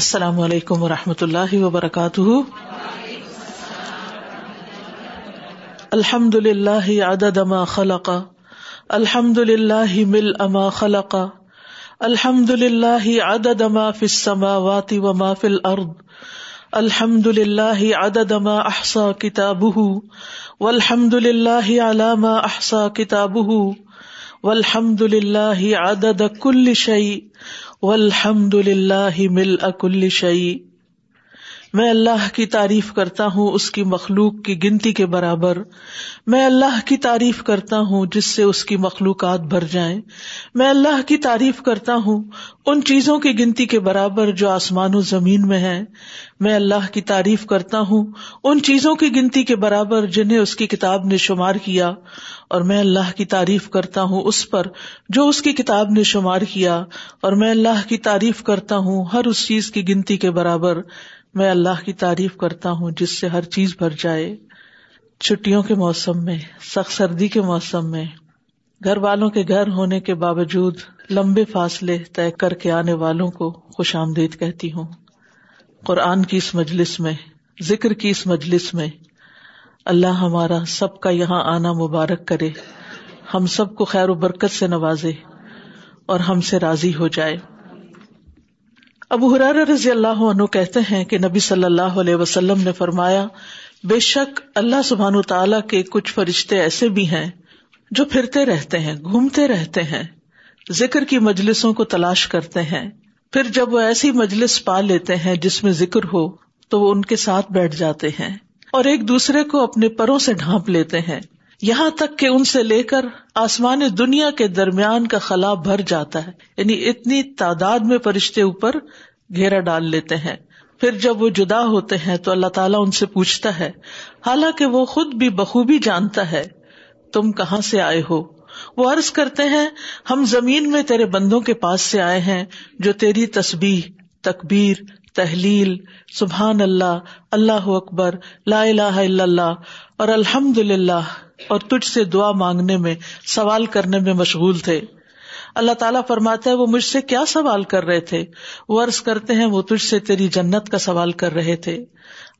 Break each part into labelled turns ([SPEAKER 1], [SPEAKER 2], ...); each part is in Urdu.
[SPEAKER 1] السلام علیکم و رحمۃ اللہ وبرکاتہ۔ الحمد للہ عدد ما خلق الحمد للہ مل اما خلق الحمد للہ عدد ما فی السماوات وما فی الارض الحمد للہ عدد ما احصى کتابه والحمد للہ علی ما احصى کتابه والحمد للہ عدد کل شیء والحمد للہ مل اکل شعی میں اللہ کی تعریف کرتا ہوں اس کی مخلوق کی گنتی کے برابر۔ میں اللہ کی تعریف کرتا ہوں جس سے اس کی مخلوقات بھر جائیں۔ میں اللہ کی تعریف کرتا ہوں ان چیزوں کی گنتی کے برابر جو آسمان و زمین میں ہے میں اللہ کی تعریف کرتا ہوں ان چیزوں کی گنتی کے برابر جنہیں اس کی کتاب نے شمار کیا۔ اور میں اللہ کی تعریف کرتا ہوں اس پر جو اس کی کتاب نے شمار کیا۔ اور میں اللہ کی تعریف کرتا ہوں ہر اس چیز کی گنتی کے برابر۔ میں اللہ کی تعریف کرتا ہوں جس سے ہر چیز بھر جائے۔ چھٹیوں کے موسم میں، سخت سردی کے موسم میں، گھر والوں کے گھر ہونے کے باوجود لمبے فاصلے طے کر کے آنے والوں کو خوش آمدید کہتی ہوں۔ قرآن کی اس مجلس میں، ذکر کی اس مجلس میں، اللہ ہمارا سب کا یہاں آنا مبارک کرے۔ ہم سب کو خیر و برکت سے نوازے اور ہم سے راضی ہو جائے۔ ابو حرار رضی اللہ عنہ کہتے ہیں کہ نبی صلی اللہ علیہ وسلم نے فرمایا، بے شک اللہ سبحان تعالی کے کچھ فرشتے ایسے بھی ہیں جو پھرتے رہتے ہیں، گھومتے رہتے ہیں، ذکر کی مجلسوں کو تلاش کرتے ہیں۔ پھر جب وہ ایسی مجلس پا لیتے ہیں جس میں ذکر ہو، تو وہ ان کے ساتھ بیٹھ جاتے ہیں اور ایک دوسرے کو اپنے پروں سے ڈھانپ لیتے ہیں۔ یہاں تک کہ ان سے لے کر آسمان دنیا کے درمیان کا خلا بھر جاتا ہے۔ یعنی اتنی تعداد میں فرشتے اوپر گھیرا ڈال لیتے ہیں۔ پھر جب وہ جدا ہوتے ہیں تو اللہ تعالیٰ ان سے پوچھتا ہے، حالانکہ وہ خود بھی بخوبی جانتا ہے، تم کہاں سے آئے ہو؟ وہ عرض کرتے ہیں، ہم زمین میں تیرے بندوں کے پاس سے آئے ہیں، جو تیری تسبیح، تکبیر، تحلیل، سبحان اللہ اللہ اکبر، لا الہ الا اللہ اور الحمد للہ اور تجھ سے دعا مانگنے میں، سوال کرنے میں مشغول تھے۔ اللہ تعالیٰ فرماتا ہے، وہ مجھ سے کیا سوال کر رہے تھے؟ وہ عرض کرتے ہیں، وہ تجھ سے تیری جنت کا سوال کر رہے تھے۔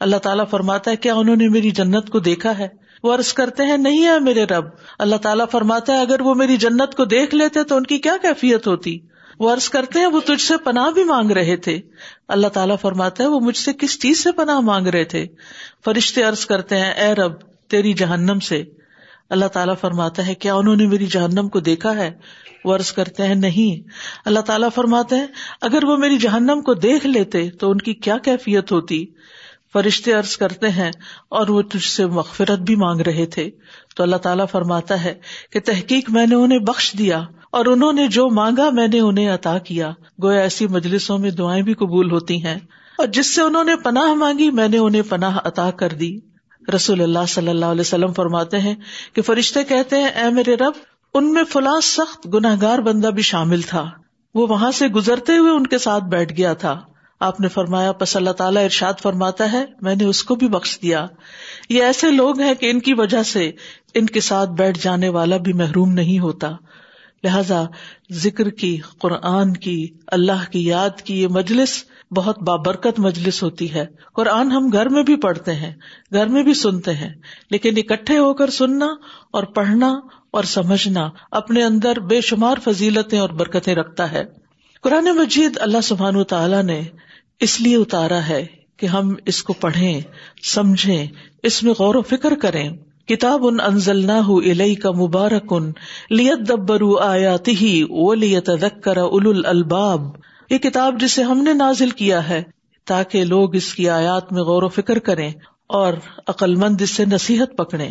[SPEAKER 1] اللہ تعالیٰ فرماتا ہے، کیا انہوں نے میری جنت کو دیکھا ہے؟ وہ عرض کرتے ہیں، نہیں ہے میرے رب۔ اللہ تعالیٰ فرماتا ہے، اگر وہ میری جنت کو دیکھ لیتے تو ان کی کیا کیفیت ہوتی؟ وہ عرض کرتے ہیں، وہ تجھ سے پناہ بھی مانگ رہے تھے۔ اللہ تعالیٰ فرماتا ہے، وہ مجھ سے کس چیز سے پناہ مانگ رہے تھے؟ فرشتے عرض کرتے ہیں، اے رب، تیری جہنم سے۔ اللہ تعالیٰ فرماتا ہے، کیا انہوں نے میری جہنم کو دیکھا ہے؟ وہ عرض کرتے ہیں، نہیں۔ اللہ تعالیٰ فرماتے ہیں، اگر وہ میری جہنم کو دیکھ لیتے تو ان کی کیا کیفیت ہوتی؟ فرشتے عرض کرتے ہیں، اور وہ تجھ سے مغفرت بھی مانگ رہے تھے۔ تو اللہ تعالیٰ فرماتا ہے کہ تحقیق میں نے انہیں بخش دیا، اور انہوں نے جو مانگا میں نے انہیں عطا کیا۔ گویا ایسی مجلسوں میں دعائیں بھی قبول ہوتی ہیں۔ اور جس سے انہوں نے پناہ مانگی، میں نے انہیں پناہ عطا کر دی۔ رسول اللہ صلی اللہ علیہ وسلم فرماتے ہیں کہ فرشتے کہتے ہیں، اے میرے رب، ان میں فلاں سخت گناہ گار بندہ بھی شامل تھا۔ وہ وہاں سے گزرتے ہوئے ان کے ساتھ بیٹھ گیا تھا۔ آپ نے فرمایا، پس اللہ تعالیٰ ارشاد فرماتا ہے، میں نے اس کو بھی بخش دیا۔ یہ ایسے لوگ ہیں کہ ان کی وجہ سے ان کے ساتھ بیٹھ جانے والا بھی محروم نہیں ہوتا۔ لہذا ذکر کی، قرآن کی، اللہ کی یاد کی یہ مجلس بہت بابرکت مجلس ہوتی ہے۔ قرآن ہم گھر میں بھی پڑھتے ہیں، گھر میں بھی سنتے ہیں، لیکن اکٹھے ہو کر سننا اور پڑھنا اور سمجھنا اپنے اندر بے شمار فضیلتیں اور برکتیں رکھتا ہے۔ قرآن مجید اللہ سبحان و تعالیٰ نے اس لیے اتارا ہے کہ ہم اس کو پڑھیں، سمجھیں، اس میں غور و فکر کریں۔ کتاب ان انزل نہ کا مبارک ان لیت دبرو آیاتی وہ لیت ذکر اول الباب یہ کتاب جسے ہم نے نازل کیا ہے، تاکہ لوگ اس کی آیات میں غور و فکر کریں اور عقل مند اس سے نصیحت پکڑے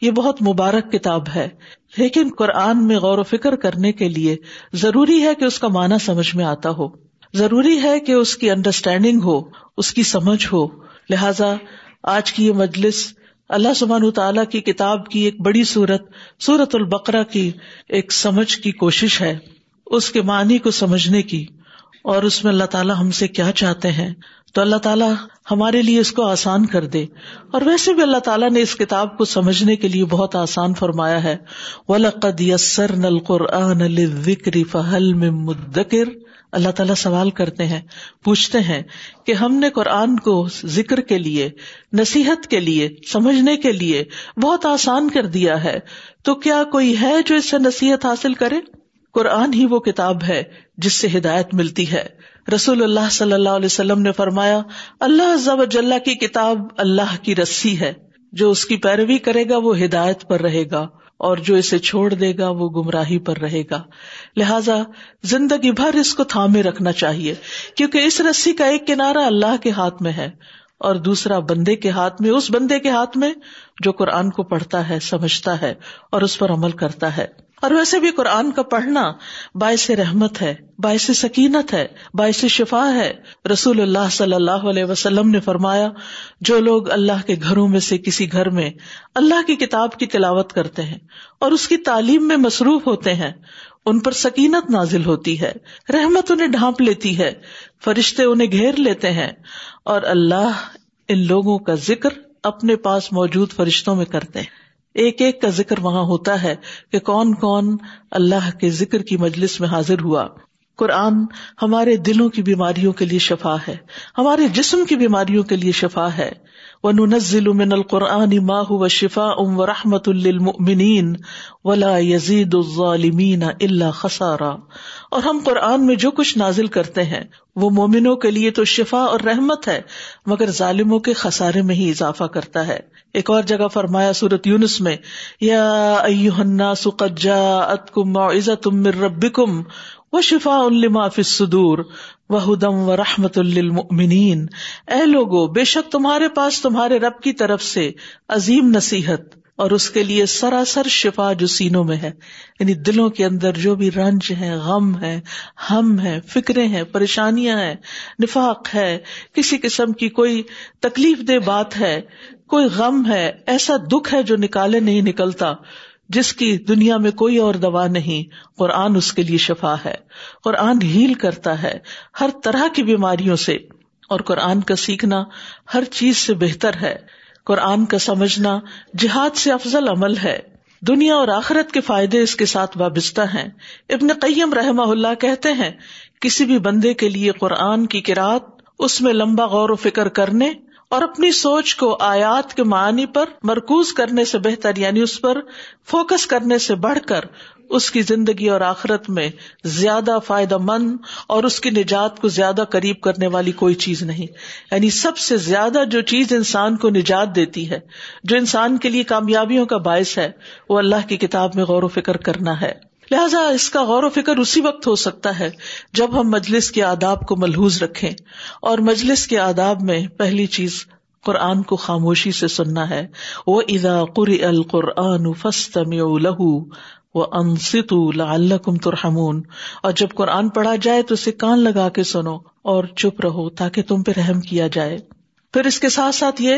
[SPEAKER 1] یہ بہت مبارک کتاب ہے۔ لیکن قرآن میں غور و فکر کرنے کے لیے ضروری ہے کہ اس کا معنی سمجھ میں آتا ہو۔ ضروری ہے کہ اس کی انڈرسٹینڈنگ ہو، اس کی سمجھ ہو۔ لہذا آج کی یہ مجلس اللہ سبحان تعالیٰ کی کتاب کی ایک بڑی صورت سورت البقرا کی ایک سمجھ کی کوشش ہے، اس کے معنی کو سمجھنے کی۔ اور اس میں اللہ تعالیٰ ہم سے کیا چاہتے ہیں؟ تو اللہ تعالیٰ ہمارے لیے اس کو آسان کر دے۔ اور ویسے بھی اللہ تعالیٰ نے اس کتاب کو سمجھنے کے لیے بہت آسان فرمایا ہے۔ وَلَقَدْ يَسَّرْنَا الْقُرْآنَ لِلذِّكْرِ فَهَلْ مِن مُدَّكِرْ۔ اللہ تعالیٰ سوال کرتے ہیں، پوچھتے ہیں کہ ہم نے قرآن کو ذکر کے لیے، نصیحت کے لیے، سمجھنے کے لیے بہت آسان کر دیا ہے۔ تو کیا کوئی ہے جو اس سے نصیحت حاصل کرے؟ قرآن ہی وہ کتاب ہے جس سے ہدایت ملتی ہے۔ رسول اللہ صلی اللہ علیہ وسلم نے فرمایا، اللہ ضب کی کتاب اللہ کی رسی ہے۔ جو اس کی پیروی کرے گا وہ ہدایت پر رہے گا، اور جو اسے چھوڑ دے گا وہ گمراہی پر رہے گا۔ لہذا زندگی بھر اس کو تھامے رکھنا چاہیے، کیونکہ اس رسی کا ایک کنارا اللہ کے ہاتھ میں ہے، اور دوسرا بندے کے ہاتھ میں، اس بندے کے ہاتھ میں جو قرآن کو پڑھتا ہے، سمجھتا ہے، اور اس پر عمل کرتا ہے۔ اور ویسے بھی قرآن کا پڑھنا باعث رحمت ہے، باعث سکینت ہے، باعث شفا ہے۔ رسول اللہ صلی اللہ علیہ وسلم نے فرمایا، جو لوگ اللہ کے گھروں میں سے کسی گھر میں اللہ کی کتاب کی تلاوت کرتے ہیں اور اس کی تعلیم میں مصروف ہوتے ہیں، ان پر سکینت نازل ہوتی ہے، رحمت انہیں ڈھانپ لیتی ہے، فرشتے انہیں گھیر لیتے ہیں۔ اور اللہ ان لوگوں کا ذکر اپنے پاس موجود فرشتوں میں کرتے ہیں۔ ایک ایک کا ذکر وہاں ہوتا ہے کہ کون کون اللہ کے ذکر کی مجلس میں حاضر ہوا۔ قرآن ہمارے دلوں کی بیماریوں کے لیے شفا ہے، ہمارے جسم کی بیماریوں کے لیے شفا ہے۔ وہ نزل من القرآن ماہ و شفا ام و رحمت ولا یزید الظالمین اللہ خسارا۔ اور ہم قرآن میں جو کچھ نازل کرتے ہیں، وہ مومنوں کے لیے تو شفا اور رحمت ہے، مگر ظالموں کے خسارے میں ہی اضافہ کرتا ہے۔ ایک اور جگہ فرمایا سورت یونس میں، یا سکجا اتکم عزت ربکم وہ شفا الما فدور و رحمت المنین اے لوگو، بے شک تمہارے پاس تمہارے رب کی طرف سے عظیم نصیحت اور اس کے لیے سراسر شفا جو سینوں میں ہے۔ یعنی دلوں کے اندر جو بھی رنج ہے غم ہے ہم ہے فکرے ہیں، پریشانیاں ہیں، نفاق ہے، کسی قسم کی کوئی تکلیف دہ بات ہے، کوئی غم ہے، ایسا دکھ ہے جو نکالے نہیں نکلتا۔ جس کی دنیا میں کوئی اور دوا نہیں، قرآن اس کے لیے شفا ہے۔ قرآن ہیل کرتا ہے ہر طرح کی بیماریوں سے۔ اور قرآن کا سیکھنا ہر چیز سے بہتر ہے۔ قرآن کا سمجھنا جہاد سے افضل عمل ہے۔ دنیا اور آخرت کے فائدے اس کے ساتھ وابستہ ہیں۔ ابن قیم رحمہ اللہ کہتے ہیں، کسی بھی بندے کے لیے قرآن کی کراط، اس میں لمبا غور و فکر کرنے اور اپنی سوچ کو آیات کے معنی پر مرکوز کرنے سے بہتر یعنی اس پر فوکس کرنے سے بڑھ کر اس کی زندگی اور آخرت میں زیادہ فائدہ مند اور اس کی نجات کو زیادہ قریب کرنے والی کوئی چیز نہیں۔ یعنی سب سے زیادہ جو چیز انسان کو نجات دیتی ہے، جو انسان کے لیے کامیابیوں کا باعث ہے، وہ اللہ کی کتاب میں غور و فکر کرنا ہے۔ لہٰذا اس کا غور و فکر اسی وقت ہو سکتا ہے جب ہم مجلس کے آداب کو ملحوظ رکھیں اور مجلس کے آداب میں پہلی چیز قرآن کو خاموشی سے سننا ہے۔ وہ ادا قر القرآن فسطم لہو وہ انست الکم ترحمون۔ اور جب قرآن پڑھا جائے تو اسے کان لگا کے سنو اور چپ رہو تاکہ تم پہ رحم کیا جائے۔ پھر اس کے ساتھ ساتھ یہ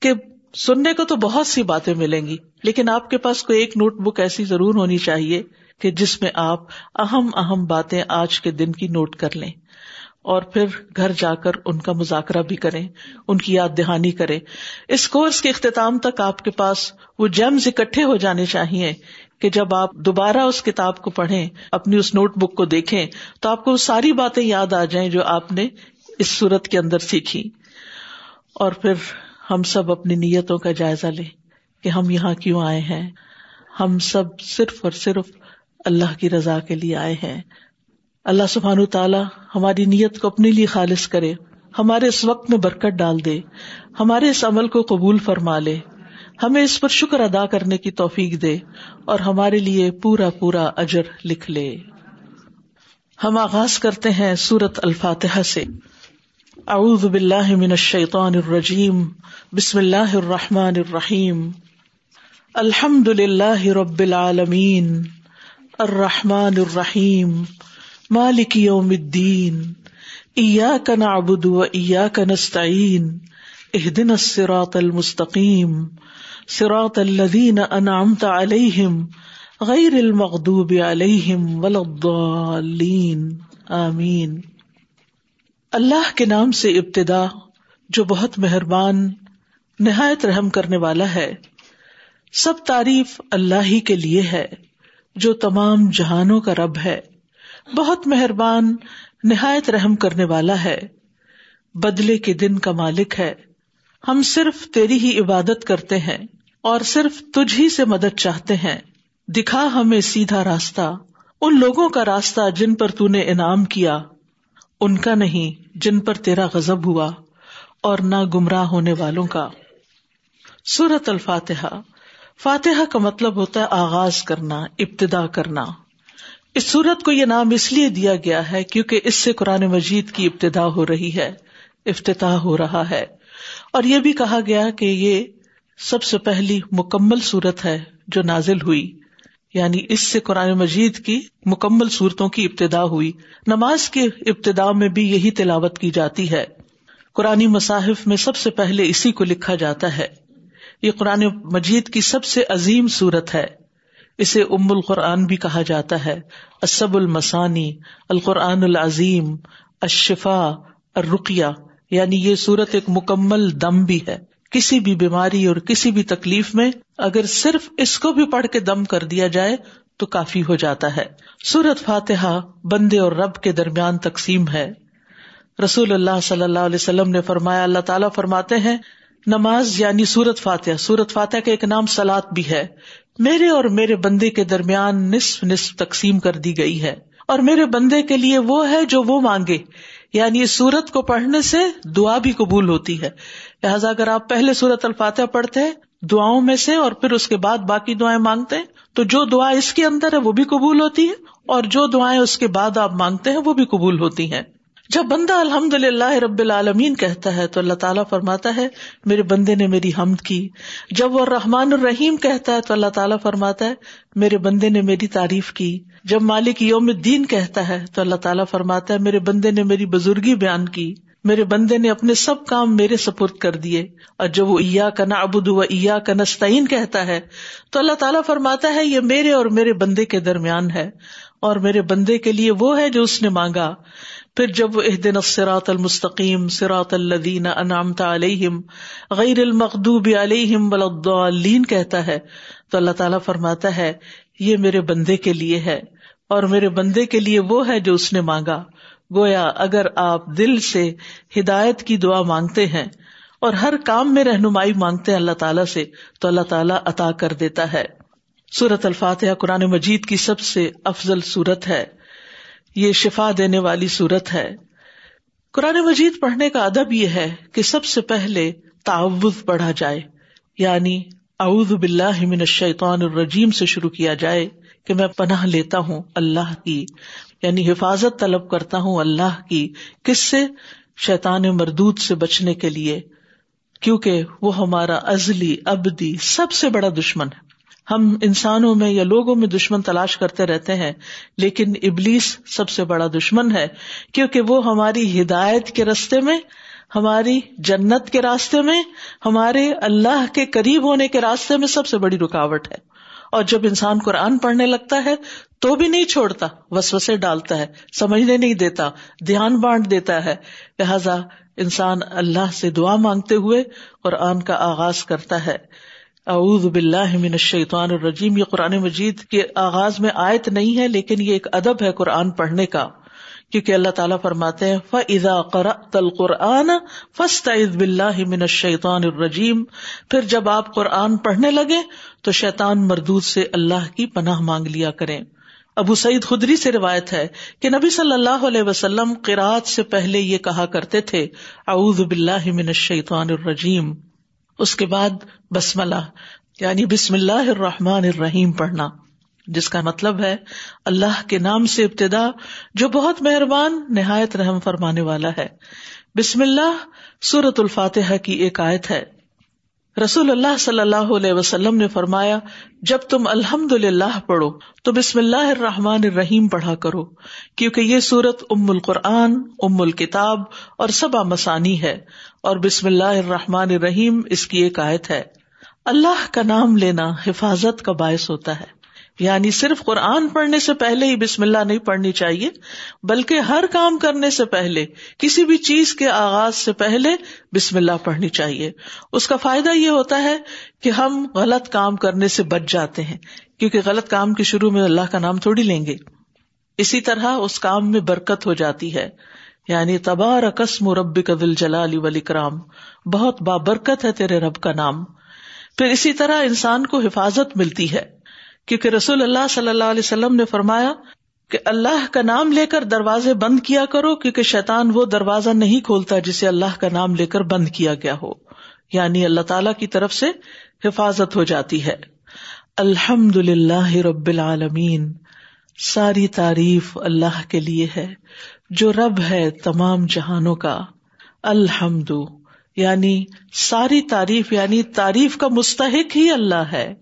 [SPEAKER 1] کہ سننے کو تو بہت سی باتیں ملیں گی، لیکن آپ کے پاس کوئی ایک نوٹ بک ایسی ضرور ہونی چاہیے کہ جس میں آپ اہم اہم باتیں آج کے دن کی نوٹ کر لیں اور پھر گھر جا کر ان کا مذاکرہ بھی کریں، ان کی یاد دہانی کرے اس کورس کے اختتام تک آپ کے پاس وہ جیمز اکٹھے ہو جانے چاہیے کہ جب آپ دوبارہ اس کتاب کو پڑھیں، اپنی اس نوٹ بک کو دیکھیں، تو آپ کو ساری باتیں یاد آ جائیں جو آپ نے اس صورت کے اندر سیکھی۔ اور پھر ہم سب اپنی نیتوں کا جائزہ لیں کہ ہم یہاں کیوں آئے ہیں۔ ہم سب صرف اور صرف اللہ کی رضا کے لیے آئے ہیں۔ اللہ سبحان تعالیٰ ہماری نیت کو اپنے لیے خالص کرے، ہمارے اس وقت میں برکت ڈال دے، ہمارے اس عمل کو قبول فرما لے۔ ہمیں اس پر شکر ادا کرنے کی توفیق دے اور ہمارے لیے پورا پورا اجر لکھ لے۔ ہم آغاز کرتے ہیں سورت الفاتحہ سے۔ اعوذ باللہ من الشیطان الرجیم۔ بسم اللہ الرحمٰن الرحیم۔ الحمد للہ رب العالمین۔ الرحمن الرحیم، مالک یوم الدین، ایاک نعبد و ایاک نستعین اهدنا الصراط المستقیم، صراط الذین انعمت علیہم، غیر المغضوب علیہم ولا الضالین، آمین۔ اللہ کے نام سے ابتدا، جو بہت مہربان، نہایت رحم کرنے والا ہے، سب تعریف اللہ ہی کے لیے ہے۔ جو تمام جہانوں کا رب ہے، بہت مہربان، نہایت رحم کرنے والا ہے۔ بدلے کے دن کا مالک ہے۔ ہم صرف تیری ہی عبادت کرتے ہیں اور صرف تجھ ہی سے مدد چاہتے ہیں۔ دکھا ہمیں سیدھا راستہ، ان لوگوں کا راستہ جن پر تو نے انعام کیا۔ ان کا نہیں، جن پر تیرا غزب ہوا اور نہ گمراہ ہونے والوں کا۔ سورت الفاتحہ۔ فاتحہ کا مطلب ہوتا ہے آغاز کرنا، ابتدا کرنا۔ اس سورت کو یہ نام اس لیے دیا گیا ہے کیونکہ اس سے قرآن مجید کی ابتدا ہو رہی ہے، افتتاح ہو رہا ہے۔ اور یہ بھی کہا گیا کہ یہ سب سے پہلی مکمل صورت ہے جو نازل ہوئی۔ یعنی اس سے قرآن مجید کی مکمل صورتوں کی ابتدا ہوئی۔ نماز کی ابتدا میں بھی یہی تلاوت کی جاتی ہے۔ قرآن مصاحف میں سب سے پہلے اسی کو لکھا جاتا ہے۔ یہ قرآن مجید کی سب سے عظیم صورت ہے۔ اسے ام القرآن بھی کہا جاتا ہے۔ اسب المسانی القرآن العظیم اشفا الرقیہ یعنی یہ صورت ایک مکمل دم بھی ہے۔ کسی بھی بیماری اور کسی بھی تکلیف میں اگر صرف اس کو بھی پڑھ کے دم کر دیا جائے تو کافی ہو جاتا ہے۔ سورت فاتحہ بندے اور رب کے درمیان تقسیم ہے۔ رسول اللہ صلی اللہ علیہ وسلم نے فرمایا، اللہ تعالیٰ فرماتے ہیں نماز یعنی سورت فاتح سورت فاتح کا ایک نام سلاد بھی ہے۔ میرے اور میرے بندے کے درمیان نصف نصف تقسیم کر دی گئی ہے۔ اور میرے بندے کے لیے وہ ہے جو وہ مانگے۔ یعنی اس سورت کو پڑھنے سے دعا بھی قبول ہوتی ہے۔ لہٰذا اگر آپ پہلے سورت الفاتح پڑھتے ہیں، دعاؤں میں سے اور پھر اس کے بعد باقی دعائیں مانگتے ہیں، تو جو دعا اس کے اندر ہے وہ بھی قبول ہوتی ہے اور جو دعائیں اس کے بعد آپ مانگتے ہیں وہ بھی قبول ہوتی ہیں۔ جب بندہ الحمد للہ رب العالمین کہتا ہے تو اللہ تعالیٰ فرماتا ہے، میرے بندے نے میری حمد کی۔ جب وہ رحمان الرحیم کہتا ہے تو اللہ تعالیٰ فرماتا ہے، میرے بندے نے میری تعریف کی۔ جب مالک یوم الدین کہتا ہے تو اللہ تعالیٰ فرماتا ہے، میرے بندے نے میری بزرگی بیان کی۔ میرے بندے نے اپنے سب کام میرے سپرد کر دیے۔ اور جب وہ ایا کا نا ابود و ایا کا نستعین کہتا ہے تو اللہ تعالیٰ فرماتا ہے، یہ میرے اور میرے بندے کے درمیان ہے۔ اور میرے بندے کے لیے وہ ہے جو اس نے مانگا۔ پھر جب وہ دن سراۃ المستقیم سراۃ الدین انعامتا علیہم، غیر المقوب علیہم ولین کہتا ہے، تو اللہ تعالیٰ فرماتا ہے، یہ میرے بندے کے لیے ہے، اور میرے بندے کے لیے وہ ہے جو اس نے مانگا۔ گویا اگر آپ دل سے ہدایت کی دعا مانگتے ہیں، اور ہر کام میں رہنمائی مانگتے ہیں اللہ تعالیٰ سے، تو اللہ تعالیٰ عطا کر دیتا ہے۔ سورت الفاتحہ قرآن مجید کی سب سے افضل صورت ہے۔ یہ شفا دینے والی صورت ہے۔ قرآن مجید پڑھنے کا ادب یہ ہے کہ سب سے پہلے تعوض پڑھا جائے یعنی اعوذ باللہ من الشیطان الرجیم سے شروع کیا جائے کہ میں پناہ لیتا ہوں اللہ کی یعنی حفاظت طلب کرتا ہوں اللہ کی، کس سے؟ شیطان مردود سے بچنے کے لیے، کیونکہ وہ ہمارا ازلی، ابدی، سب سے بڑا دشمن ہے۔ ہم انسانوں میں یا لوگوں میں دشمن تلاش کرتے رہتے ہیں، لیکن ابلیس سب سے بڑا دشمن ہے، کیونکہ وہ ہماری ہدایت کے راستے میں، ہماری جنت کے راستے میں، ہمارے اللہ کے قریب ہونے کے راستے میں سب سے بڑی رکاوٹ ہے۔ اور جب انسان قرآن پڑھنے لگتا ہے تو بھی نہیں چھوڑتا، وسوسے ڈالتا ہے، سمجھنے نہیں دیتا، دھیان بانٹ دیتا ہے۔ لہذا انسان اللہ سے دعا مانگتے ہوئے قرآن کا آغاز کرتا ہے۔ اعوذ باللہ من الشیطان الرجیم، یہ قرآن مجید کے آغاز میں آیت نہیں ہے، لیکن یہ ایک ادب ہے قرآن پڑھنے کا، کیونکہ اللہ تعالیٰ فرماتے ہیں فضا قرآن قرآن فسط بلّہ من الشیطان الرجیم پھر جب آپ قرآن پڑھنے لگے، تو شیطان مردود سے اللہ کی پناہ مانگ لیا کریں۔ ابو سعید خدری سے روایت ہے کہ نبی صلی اللہ علیہ وسلم قرآت سے پہلے یہ کہا کرتے تھے، اعوذ باللہ من الشیطان الرجیم۔ اس کے بعد بسملہ یعنی بسم اللہ الرحمن الرحیم پڑھنا، جس کا مطلب ہے اللہ کے نام سے ابتدا، جو بہت مہربان، نہایت رحم فرمانے والا ہے۔ بسم اللہ سورت الفاتحہ کی ایک آیت ہے۔ رسول اللہ صلی اللہ علیہ وسلم نے فرمایا، جب تم الحمد للہ پڑھو، تو بسم اللہ الرحمن الرحیم پڑھا کرو، کیونکہ یہ سورت ام القرآن، ام الکتاب اور سبا مسانی ہے، اور بسم اللہ الرحمن الرحیم اس کی ایک آیت ہے۔ اللہ کا نام لینا حفاظت کا باعث ہوتا ہے۔ یعنی صرف قرآن پڑھنے سے پہلے ہی بسم اللہ نہیں پڑھنی چاہیے، بلکہ ہر کام کرنے سے پہلے، کسی بھی چیز کے آغاز سے پہلے بسم اللہ پڑھنی چاہیے۔ اس کا فائدہ یہ ہوتا ہے کہ ہم غلط کام کرنے سے بچ جاتے ہیں، کیونکہ غلط کام کے شروع میں اللہ کا نام تھوڑی لیں گے۔ اسی طرح اس کام میں برکت ہو جاتی ہے۔ یعنی تبار رقص رب کا دل جلال ولی کرام بہت بابرکت ہے تیرے رب کا نام۔ پھر اسی طرح انسان کو حفاظت ملتی ہے۔ کیونکہ رسول اللہ صلی اللہ علیہ وسلم نے فرمایا کہ اللہ کا نام لے کر دروازے بند کیا کرو کیونکہ شیطان وہ دروازہ نہیں کھولتا جسے اللہ کا نام لے کر بند کیا گیا ہو۔ یعنی اللہ تعالی کی طرف سے حفاظت ہو جاتی ہے۔ الحمد للہ رب العالمین۔ ساری تعریف اللہ کے لیے ہے۔ جو رب ہے تمام جہانوں کا۔ الحمد یعنی ساری تعریف یعنی تعریف کا مستحق ہی اللہ ہے۔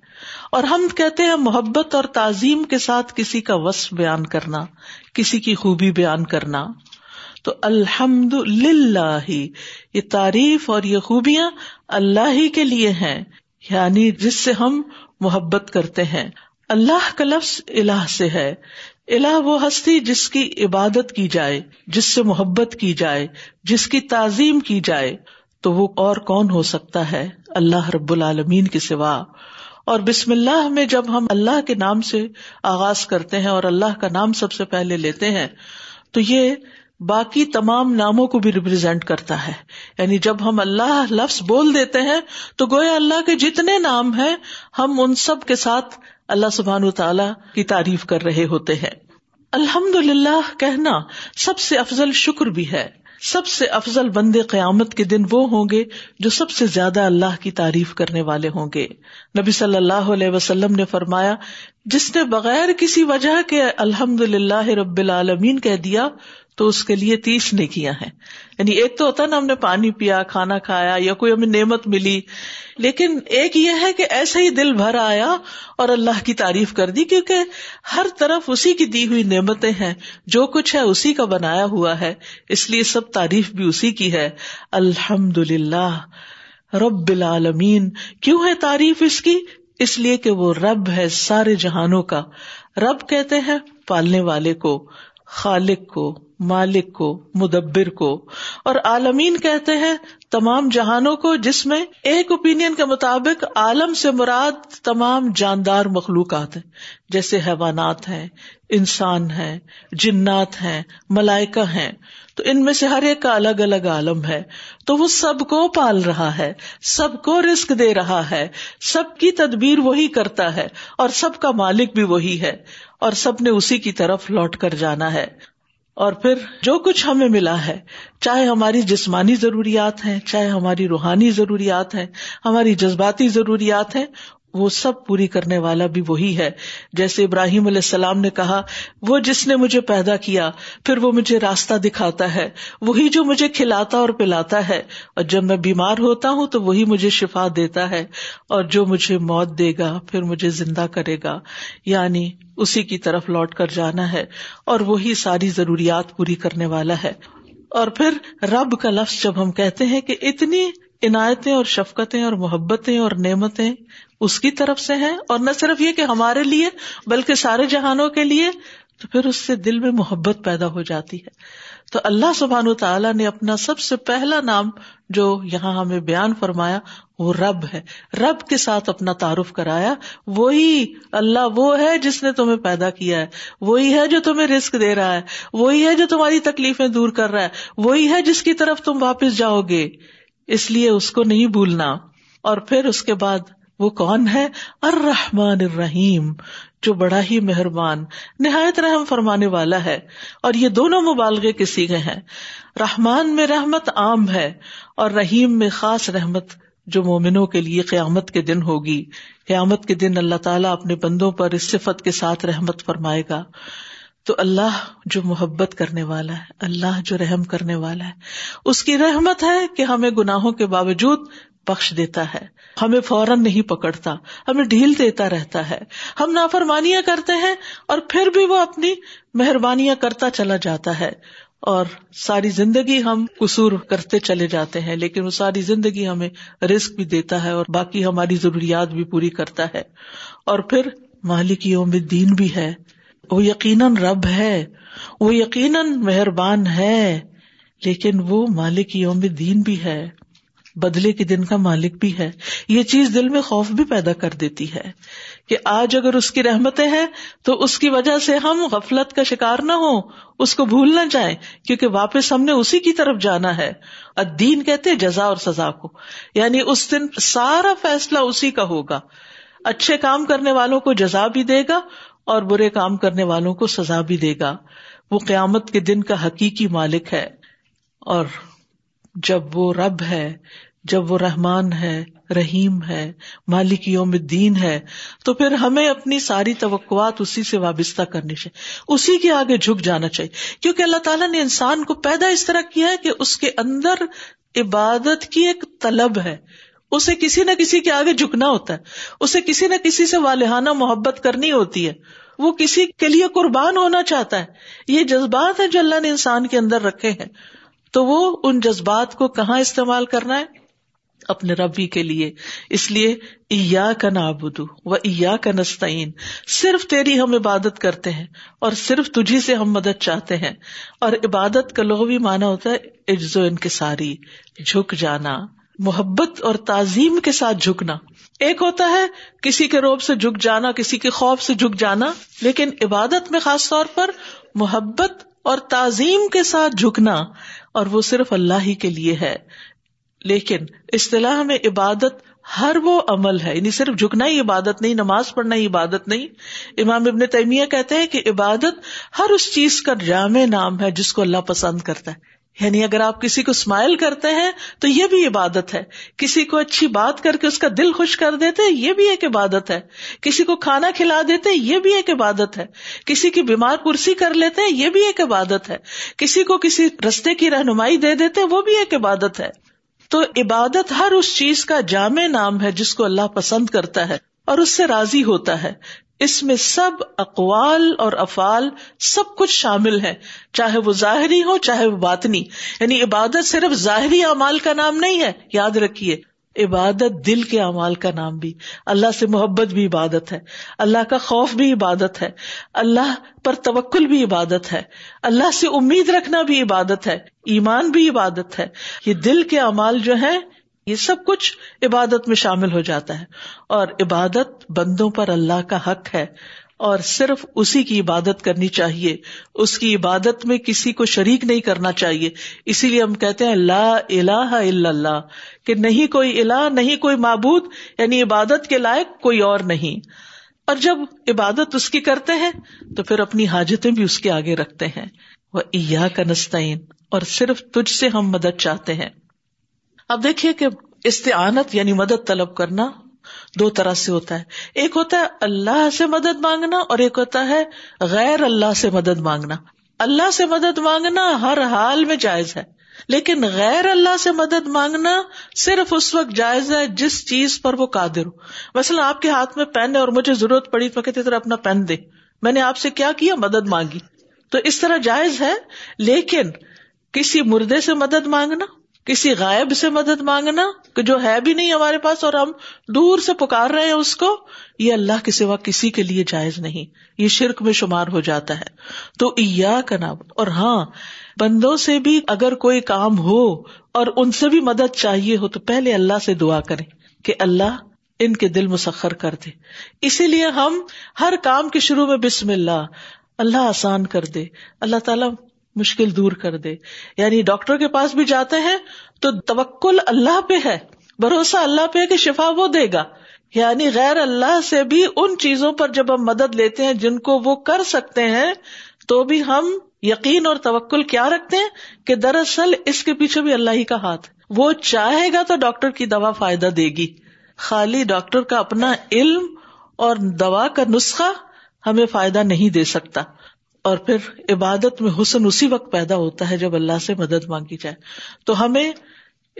[SPEAKER 1] اور ہم کہتے ہیں محبت اور تعظیم کے ساتھ کسی کا وصف بیان کرنا، کسی کی خوبی بیان کرنا۔ تو الحمد للہ یہ تعریف اور یہ خوبیاں اللہ ہی کے لیے ہیں یعنی جس سے ہم محبت کرتے ہیں۔ اللہ کا لفظ الہ سے ہے۔ الہ وہ ہستی جس کی عبادت کی جائے، جس سے محبت کی جائے، جس کی تعظیم کی جائے۔ تو وہ اور کون ہو سکتا ہے اللہ رب العالمین کے سوا؟ اور بسم اللہ میں جب ہم اللہ کے نام سے آغاز کرتے ہیں اور اللہ کا نام سب سے پہلے لیتے ہیں، تو یہ باقی تمام ناموں کو بھی ریپرزینٹ کرتا ہے۔ یعنی جب ہم اللہ لفظ بول دیتے ہیں، تو گویا اللہ کے جتنے نام ہیں، ہم ان سب کے ساتھ اللہ سبحان تعالی کی تعریف کر رہے ہوتے ہیں۔ الحمد للہ کہنا سب سے افضل شکر بھی ہے۔ سب سے افضل بندے قیامت کے دن وہ ہوں گے جو سب سے زیادہ اللہ کی تعریف کرنے والے ہوں گے۔ نبی صلی اللہ علیہ وسلم نے فرمایا، جس نے بغیر کسی وجہ کے الحمد للہ رب العالمین کہہ دیا تو اس کے لیے تیس نے کیا ہے۔ یعنی ایک تو ہوتا نا ہم نے پانی پیا، کھانا کھایا یا کوئی ہمیں نعمت ملی۔ لیکن ایک یہ ہے کہ ایسے ہی دل بھر آیا اور اللہ کی تعریف کر دی کیونکہ ہر طرف اسی کی دی ہوئی نعمتیں ہیں۔ جو کچھ ہے اسی کا بنایا ہوا ہے۔ اس لیے سب تعریف بھی اسی کی ہے۔ الحمد للہ رب العالمین۔ کیوں ہے تعریف اس کی؟ اس لیے کہ وہ رب ہے سارے جہانوں کا۔ رب کہتے ہیں پالنے والے کو۔ خالق کو، مالک کو، مدبر کو۔ اور عالمین کہتے ہیں، تمام جہانوں کو، جس میں ایک اوپین کے مطابق عالم سے مراد تمام جاندار مخلوقات ہیں۔ جیسے حیوانات ہیں، انسان ہیں، جنات ہیں، ملائکہ ہیں۔ تو ان میں سے ہر ایک کا الگ الگ عالم ہے۔ تو وہ سب کو پال رہا ہے، سب کو رسک دے رہا ہے، سب کی تدبیر وہی کرتا ہے اور سب کا مالک بھی وہی ہے۔ اور سب نے اسی کی طرف لوٹ کر جانا ہے۔ اور پھر جو کچھ ہمیں ملا ہے، چاہے ہماری جسمانی ضروریات ہیں، چاہے ہماری روحانی ضروریات ہیں، ہماری جذباتی ضروریات ہیں وہ سب پوری کرنے والا بھی وہی ہے۔ جیسے ابراہیم علیہ السلام نے کہا، وہ جس نے مجھے پیدا کیا، پھر وہ مجھے راستہ دکھاتا ہے، وہی جو مجھے کھلاتا اور پلاتا ہے۔ اور جب میں بیمار ہوتا ہوں تو وہی مجھے شفا دیتا ہے۔ اور جو مجھے موت دے گا، پھر مجھے زندہ کرے گا۔ یعنی اسی کی طرف لوٹ کر جانا ہے۔ اور وہی ساری ضروریات پوری کرنے والا ہے۔ اور پھر رب کا لفظ جب ہم کہتے ہیں کہ اتنی عنایتیں اور شفقتیں اور محبتیں اور نعمتیں اس کی طرف سے ہیں اور نہ صرف یہ کہ ہمارے لیے بلکہ سارے جہانوں کے لیے، تو پھر اس سے دل میں محبت پیدا ہو جاتی ہے۔ تو اللہ سبحان تعالیٰ نے اپنا سب سے پہلا نام جو یہاں ہمیں بیان فرمایا، وہ رب ہے۔ رب کے ساتھ اپنا تعارف کرایا۔ وہی اللہ وہ ہے جس نے تمہیں پیدا کیا ہے۔ وہی ہے جو تمہیں رسک دے رہا ہے۔ وہی ہے جو تمہاری تکلیفیں دور کر رہا ہے۔ وہی ہے جس کی طرف تم واپس جاؤ گے۔ اس لیے اس کو نہیں بھولنا۔ اور پھر اس کے بعد وہ کون ہے؟ الرحمن الرحیم، جو بڑا ہی مہربان، نہایت رحم فرمانے والا ہے۔ اور یہ دونوں مبالغے کے سیگے ہیں۔ رحمان میں رحمت عام ہے اور رحیم میں خاص رحمت جو مومنوں کے لیے قیامت کے دن ہوگی۔ قیامت کے دن اللہ تعالیٰ اپنے بندوں پر اس صفت کے ساتھ رحمت فرمائے گا۔ تو اللہ جو محبت کرنے والا ہے، اللہ جو رحم کرنے والا ہے، اس کی رحمت ہے کہ ہمیں گناہوں کے باوجود بخش دیتا ہے۔ ہمیں فوراً نہیں پکڑتا، ہمیں ڈھیل دیتا رہتا ہے۔ ہم نافرمانیاں کرتے ہیں اور پھر بھی وہ اپنی مہربانیاں کرتا چلا جاتا ہے۔ اور ساری زندگی ہم قصور کرتے چلے جاتے ہیں، لیکن وہ ساری زندگی ہمیں رسک بھی دیتا ہے اور باقی ہماری ضروریات بھی پوری کرتا ہے۔ اور پھر مالک یوم دین بھی ہے۔ وہ یقیناً رب ہے، وہ یقیناً مہربان ہے، لیکن وہ مالک یوم دین بھی ہے، بدلے کے دن کا مالک بھی ہے۔ یہ چیز دل میں خوف بھی پیدا کر دیتی ہے کہ آج اگر اس کی رحمتیں ہیں تو اس کی وجہ سے ہم غفلت کا شکار نہ ہو اس کو بھول نہ جائیں، کیونکہ واپس ہم نے اسی کی طرف جانا ہے۔ دین کہتے جزا اور سزا کو یعنی اس دن سارا فیصلہ اسی کا ہوگا۔ اچھے کام کرنے والوں کو جزا بھی دے گا اور برے کام کرنے والوں کو سزا بھی دے گا۔ وہ قیامت کے دن کا حقیقی مالک ہے۔ اور جب وہ رب ہے، جب وہ رحمان ہے، رحیم ہے، مالک یوم الدین ہے، تو پھر ہمیں اپنی ساری توقعات اسی سے وابستہ کرنی چاہیے۔ اسی کے آگے جھک جانا چاہیے۔ کیونکہ اللہ تعالیٰ نے انسان کو پیدا اس طرح کیا ہے کہ اس کے اندر عبادت کی ایک طلب ہے۔ اسے کسی نہ کسی کے آگے جھکنا ہوتا ہے۔ اسے کسی نہ کسی سے والہانہ محبت کرنی ہوتی ہے۔ وہ کسی کے لیے قربان ہونا چاہتا ہے۔ یہ جذبات ہیں جو اللہ نے انسان کے اندر رکھے ہیں۔ تو وہ ان جذبات کو کہاں استعمال کرنا ہے؟ اپنے ربی کے لیے۔ اس لیے ایا کا نابدو و ایا کا نستعین۔ صرف تیری ہم عبادت کرتے ہیں اور صرف تجھی سے ہم مدد چاہتے ہیں۔ اور عبادت کا لغوی مانا ہوتا ہے عجز و انکساری، جھک جانا۔ محبت اور تعظیم کے ساتھ جھکنا۔ ایک ہوتا ہے کسی کے روب سے جھک جانا، کسی کے خوف سے جھک جانا، لیکن عبادت میں خاص طور پر محبت اور تعظیم کے ساتھ جھکنا، اور وہ صرف اللہ ہی کے لیے ہے۔ لیکن اصطلاح میں عبادت ہر وہ عمل ہے یعنی صرف جھکنا ہی عبادت نہیں، نماز پڑھنا ہی عبادت نہیں۔ امام ابن تیمیہ کہتے ہیں کہ عبادت ہر اس چیز کا جامع نام ہے جس کو اللہ پسند کرتا ہے۔ یعنی اگر آپ کسی کو اسمائل کرتے ہیں تو یہ بھی عبادت ہے۔ کسی کو اچھی بات کر کے اس کا دل خوش کر دیتے یہ بھی ایک عبادت ہے۔ کسی کو کھانا کھلا دیتے یہ بھی ایک عبادت ہے۔ کسی کی بیمار کرسی کر لیتے یہ بھی ایک عبادت ہے۔ کسی کو کسی رستے کی رہنمائی دے دیتے وہ بھی ایک عبادت ہے۔ تو عبادت ہر اس چیز کا جامع نام ہے جس کو اللہ پسند کرتا ہے اور اس سے راضی ہوتا ہے۔ اس میں سب اقوال اور افعال سب کچھ شامل ہے چاہے وہ ظاہری ہو، چاہے وہ باطنی۔ یعنی عبادت صرف ظاہری اعمال کا نام نہیں ہے، یاد رکھیے، عبادت دل کے اعمال کا نام بھی۔ اللہ سے محبت بھی عبادت ہے، اللہ کا خوف بھی عبادت ہے، اللہ پر توکل بھی عبادت ہے، اللہ سے امید رکھنا بھی عبادت ہے، ایمان بھی عبادت ہے۔ یہ دل کے اعمال جو ہے یہ سب کچھ عبادت میں شامل ہو جاتا ہے اور عبادت بندوں پر اللہ کا حق ہے اور صرف اسی کی عبادت کرنی چاہیے اس کی عبادت میں کسی کو شریک نہیں کرنا چاہیے اسی لیے ہم کہتے ہیں لا الہ الا اللہ کہ نہیں کوئی الہ، نہیں کوئی معبود یعنی عبادت کے لائق کوئی اور نہیں۔ اور جب عبادت اس کی کرتے ہیں تو پھر اپنی حاجتیں بھی اس کے آگے رکھتے ہیں۔ وہ ایا کا نسطین اور صرف تجھ سے ہم مدد چاہتے ہیں۔ اب دیکھیے کہ استعانت یعنی مدد طلب کرنا دو طرح سے ہوتا ہے۔ ایک ہوتا ہے اللہ سے مدد مانگنا اور ایک ہوتا ہے غیر اللہ سے مدد مانگنا۔ اللہ سے مدد مانگنا ہر حال میں جائز ہے، لیکن غیر اللہ سے مدد مانگنا صرف اس وقت جائز ہے جس چیز پر وہ قادر ہو۔ مثلاً آپ کے ہاتھ میں پین ہے اور مجھے ضرورت پڑی تو کہتے اپنا پین دے۔ میں نے آپ سے کیا کیا؟ مدد مانگی۔ تو اس طرح جائز ہے، لیکن کسی مردے سے مدد مانگنا کسی غائب سے مدد مانگنا کہ جو ہے بھی نہیں ہمارے پاس اور ہم دور سے پکار رہے ہیں اس کو، یہ اللہ کے سوا کسی کے لیے جائز نہیں۔ یہ شرک میں شمار ہو جاتا ہے۔ تو کا نام اور ہاں بندوں سے بھی اگر کوئی کام ہو اور ان سے بھی مدد چاہیے ہو تو پہلے اللہ سے دعا کریں کہ اللہ ان کے دل مسخر کر دے۔ اسی لیے ہم ہر کام کے شروع میں بسم اللہ اللہ آسان کر دے۔ اللہ تعالیٰ مشکل دور کر دے۔ یعنی ڈاکٹر کے پاس بھی جاتے ہیں تو توکل اللہ پہ ہے، بھروسہ اللہ پہ ہے کہ شفا وہ دے گا۔ یعنی غیر اللہ سے بھی ان چیزوں پر جب ہم مدد لیتے ہیں جن کو وہ کر سکتے ہیں، تو بھی ہم یقین اور توکل کیا رکھتے ہیں کہ دراصل اس کے پیچھے بھی اللہ ہی کا ہاتھ۔ وہ چاہے گا تو ڈاکٹر کی دوا فائدہ دے گی۔ خالی ڈاکٹر کا اپنا علم اور دوا کا نسخہ ہمیں فائدہ نہیں دے سکتا۔ اور پھر عبادت میں حسن اسی وقت پیدا ہوتا ہے جب اللہ سے مدد مانگی جائے۔ تو ہمیں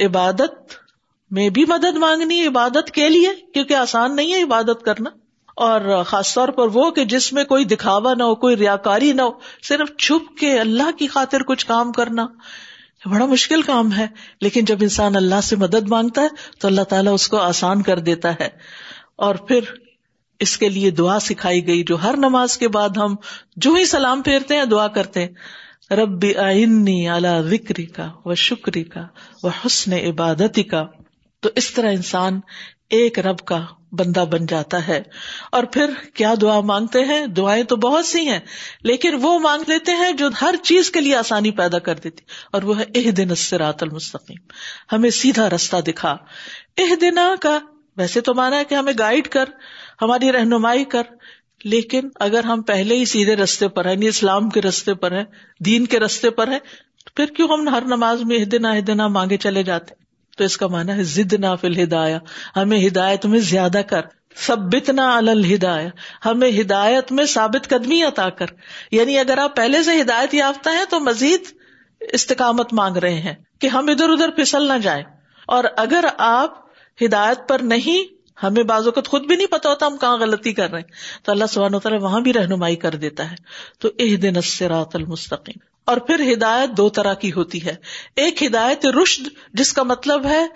[SPEAKER 1] عبادت میں بھی مدد مانگنی عبادت کے لیے، کیونکہ آسان نہیں ہے عبادت کرنا۔ اور خاص طور پر وہ کہ جس میں کوئی دکھاوا نہ ہو، کوئی ریاکاری نہ ہو، صرف چھپ کے اللہ کی خاطر کچھ کام کرنا۔ بڑا مشکل کام ہے، لیکن جب انسان اللہ سے مدد مانگتا ہے، تو اللہ تعالیٰ اس کو آسان کر دیتا ہے۔ اور پھر اس کے لیے دعا سکھائی گئی جو ہر نماز کے بعد ہم جو ہی سلام پھیرتے ہیں دعا کرتے ہیں۔ رب آئنی اعلی وکری کا و شکری کا و حسن عبادتی کا تو اس طرح انسان ایک رب کا بندہ بن جاتا ہے۔ اور پھر کیا دعا مانگتے ہیں؟ دعائیں تو بہت سی ہیں، لیکن وہ مانگ لیتے ہیں جو ہر چیز کے لیے آسانی پیدا کر دیتی۔ اور وہ ہے اح دن اسرات المستقیم۔ ہمیں سیدھا رستہ دکھا۔ اح دنا کا، ویسے تو مانا ہے کہ ہمیں گائڈ کر ہماری رہنمائی کر۔ لیکن اگر ہم پہلے ہی سیدھے رستے پر ہیں یعنی اسلام کے رستے پر ہیں، دین کے رستے پر ہیں، پھر کیوں ہم ہر نماز میں دنا دنا مانگے چلے جاتے؟ تو اس کا مانا ہے ضد نہ فل ہدایا ہمیں ہدایت میں زیادہ کر۔ سب نہ الدایا ہمیں ہدایت میں ثابت قدمی عطا کر۔ یعنی اگر آپ پہلے سے ہدایت یافتہ ہیں تو مزید استقامت مانگ رہے ہیں کہ ہم ادھر ادھر پھسل نہ جائیں۔ اور اگر آپ ہدایت پر نہیں ہمیں بعض اوقات خود بھی نہیں پتا ہوتا ہم کہاں غلطی کر رہے ہیں۔ تو اللہ سبحانہ تعالیٰ وہاں بھی رہنمائی کر دیتا ہے۔ تو اح دن اسرات المستقیم۔ اور پھر ہدایت دو طرح کی ہوتی ہے۔ ایک ہدایت رشد، جس کا مطلب ہے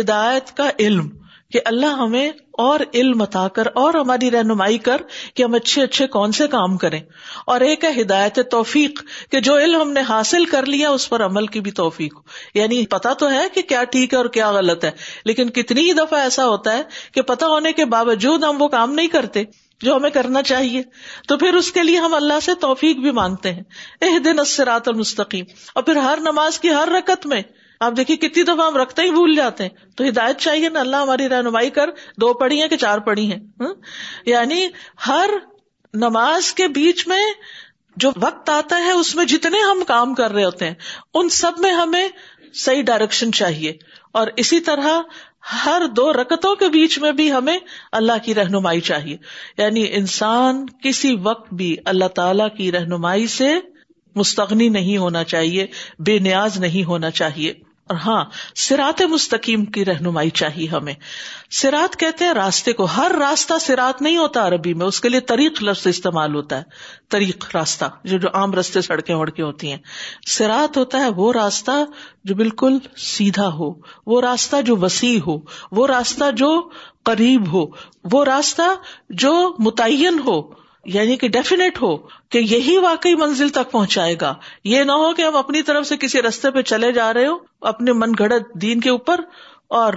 [SPEAKER 1] ہدایت کا علم۔ کہ اللہ ہمیں اور علم عطا کر اور ہماری رہنمائی کر کہ ہم اچھے اچھے کون سے کام کریں۔ اور ایک ہے ہدایت توفیق کہ جو علم ہم نے حاصل کر لیا اس پر عمل کی بھی توفیق ہو۔ یعنی پتا تو ہے کہ کیا ٹھیک ہے اور کیا غلط ہے، لیکن کتنی ہی دفعہ ایسا ہوتا ہے کہ پتا ہونے کے باوجود ہم وہ کام نہیں کرتے جو ہمیں کرنا چاہیے۔ تو پھر اس کے لیے ہم اللہ سے توفیق بھی مانگتے ہیں۔ اح دن اسرات المستقیم۔ اور پھر ہر نماز کی ہر رکت میں آپ دیکھیے کتنی دفعہ ہم رکھتے ہی بھول جاتے ہیں۔ تو ہدایت چاہیے نا، اللہ ہماری رہنمائی کر۔ دو پڑھی ہیں کہ چار پڑھی ہیں۔ یعنی ہر نماز کے بیچ میں جو وقت آتا ہے، اس میں جتنے ہم کام کر رہے ہوتے ہیں، ان سب میں ہمیں صحیح ڈائریکشن چاہیے۔ اور اسی طرح ہر دو رکتوں کے بیچ میں بھی ہمیں اللہ کی رہنمائی چاہیے۔ یعنی انسان کسی وقت بھی اللہ تعالی کی رہنمائی سے مستغنی نہیں ہونا چاہیے، بے نیاز نہیں ہونا چاہیے۔ اور ہاں سرات مستقیم کی رہنمائی چاہیے ہمیں۔ سرات کہتے ہیں راستے کو۔ ہر راستہ سرات نہیں ہوتا عربی میں، اس کے لیے طریق لفظ استعمال ہوتا ہے۔ طریق راستہ، جو جو عام رستے سڑکیں وڑکیں ہوتی ہیں۔ سرات ہوتا ہے وہ راستہ جو بالکل سیدھا ہو، وہ راستہ جو وسیع ہو، وہ راستہ جو قریب ہو، وہ راستہ جو متعین ہو۔ یعنی کہ ڈیفینیٹ ہو کہ یہی واقعی منزل تک پہنچائے گا۔ یہ نہ ہو کہ ہم اپنی طرف سے کسی رستے پہ چلے جا رہے ہو اپنے من گھڑت دین کے اوپر اور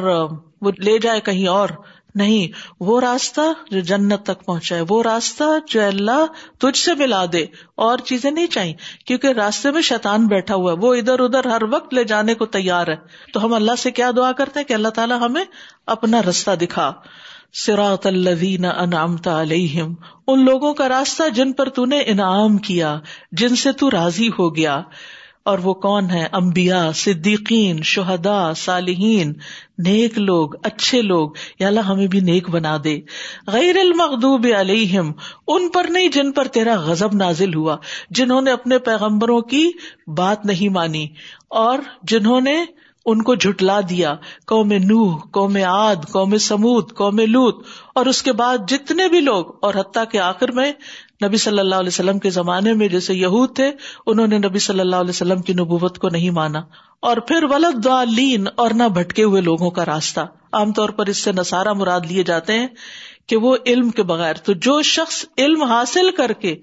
[SPEAKER 1] وہ لے جائے کہیں اور۔ نہیں، وہ راستہ جو جنت تک پہنچائے، وہ راستہ جو اللہ تجھ سے ملا دے۔ اور چیزیں نہیں چاہیے کیونکہ راستے میں شیطان بیٹھا ہوا ہے، وہ ادھر ادھر ہر وقت لے جانے کو تیار ہے۔ تو ہم اللہ سے کیا دعا کرتے ہیں کہ اللہ تعالیٰ ہمیں اپنا رستہ دکھا۔ سراط الذین انعمت علیہم، ان لوگوں کا راستہ جن پر تو نے انعام کیا، جن سے تو راضی ہو گیا۔ اور وہ کون ہے امبیا صدیقین شہدا صالحین، نیک لوگ، اچھے لوگ، یا اللہ ہمیں بھی نیک بنا دے۔ غیر المغضوب علیہم، ان پر نہیں جن پر تیرا غزب نازل ہوا، جنہوں نے اپنے پیغمبروں کی بات نہیں مانی اور جنہوں نے ان کو جھٹلا دیا۔ قوم نوح، قوم آد قوم سمود قوم لوت اور اس کے بعد جتنے بھی لوگ، اور حتیٰ کے آخر میں نبی صلی اللہ علیہ وسلم کے زمانے میں جیسے یہود تھے، انہوں نے نبی صلی اللہ علیہ وسلم کی نبوت کو نہیں مانا۔ اور پھر ولد دعالین اور نہ بھٹکے ہوئے لوگوں کا راستہ۔ عام طور پر اس سے نسارا مراد لیے جاتے ہیں کہ وہ علم کے بغیر۔ تو جو شخص علم حاصل کر کے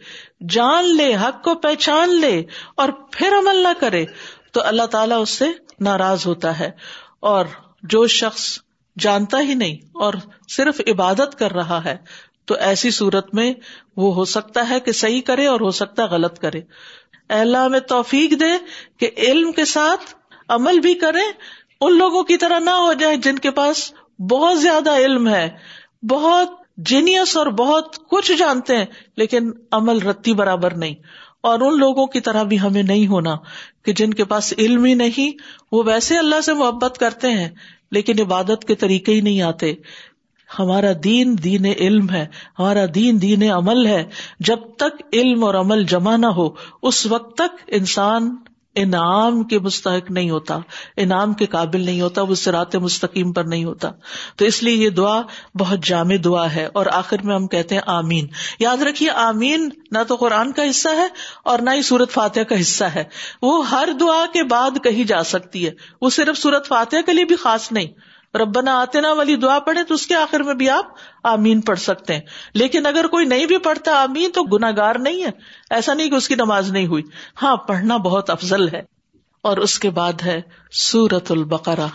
[SPEAKER 1] جان لے، حق کو پہچان لے، اور پھر عمل نہ کرے تو اللہ تعالیٰ اس سے ناراض ہوتا ہے اور جو شخص جانتا ہی نہیں اور صرف عبادت کر رہا ہے، تو ایسی صورت میں وہ ہو سکتا ہے کہ صحیح کرے اور ہو سکتا ہے غلط کرے۔ اللہ میں توفیق دے کہ علم کے ساتھ عمل بھی کرے ان لوگوں کی طرح نہ ہو جائے جن کے پاس بہت زیادہ علم ہے۔ بہت جینیس اور بہت کچھ جانتے ہیں، لیکن عمل رتی برابر نہیں۔ اور ان لوگوں کی طرح بھی ہمیں نہیں ہونا کہ جن کے پاس علم ہی نہیں، وہ ویسے اللہ سے محبت کرتے ہیں، لیکن عبادت کے طریقے ہی نہیں آتے۔ ہمارا دین دین علم ہے، ہمارا دین دین عمل ہے۔ جب تک علم اور عمل جمع نہ ہو، اس وقت تک انسان انعام کے مستحق نہیں ہوتا، انعام کے قابل نہیں ہوتا، وہ سرات مستقیم پر نہیں ہوتا۔ تو اس لیے یہ دعا بہت جامع دعا ہے اور آخر میں ہم کہتے ہیں آمین۔ یاد رکھیے، آمین نہ تو قرآن کا حصہ ہے اور نہ ہی سورت فاتح کا حصہ ہے۔ وہ ہر دعا کے بعد کہی جا سکتی ہے۔ وہ صرف سورت فاتح کے لیے بھی خاص نہیں۔ ربنا آتنا والی دعا پڑھے تو اس کے آخر میں بھی آپ آمین پڑھ سکتے ہیں۔ لیکن اگر کوئی نہیں بھی پڑھتا آمین تو گناگار نہیں ہے۔ ایسا نہیں کہ اس کی نماز نہیں ہوئی۔ ہاں پڑھنا بہت افضل ہے۔ اور اس کے بعد ہے سورت البقرا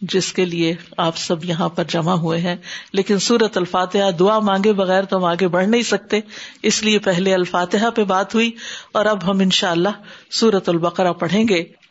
[SPEAKER 1] جس کے لیے آپ سب یہاں پر جمع ہوئے ہیں۔ لیکن سورت الفاتحہ دعا مانگے بغیر تو ہم آگے بڑھ نہیں سکتے۔ اس لیے پہلے الفاتحہ پہ بات ہوئی اور اب ہم ان شاء اللہ سورت البقرا پڑھیں گے۔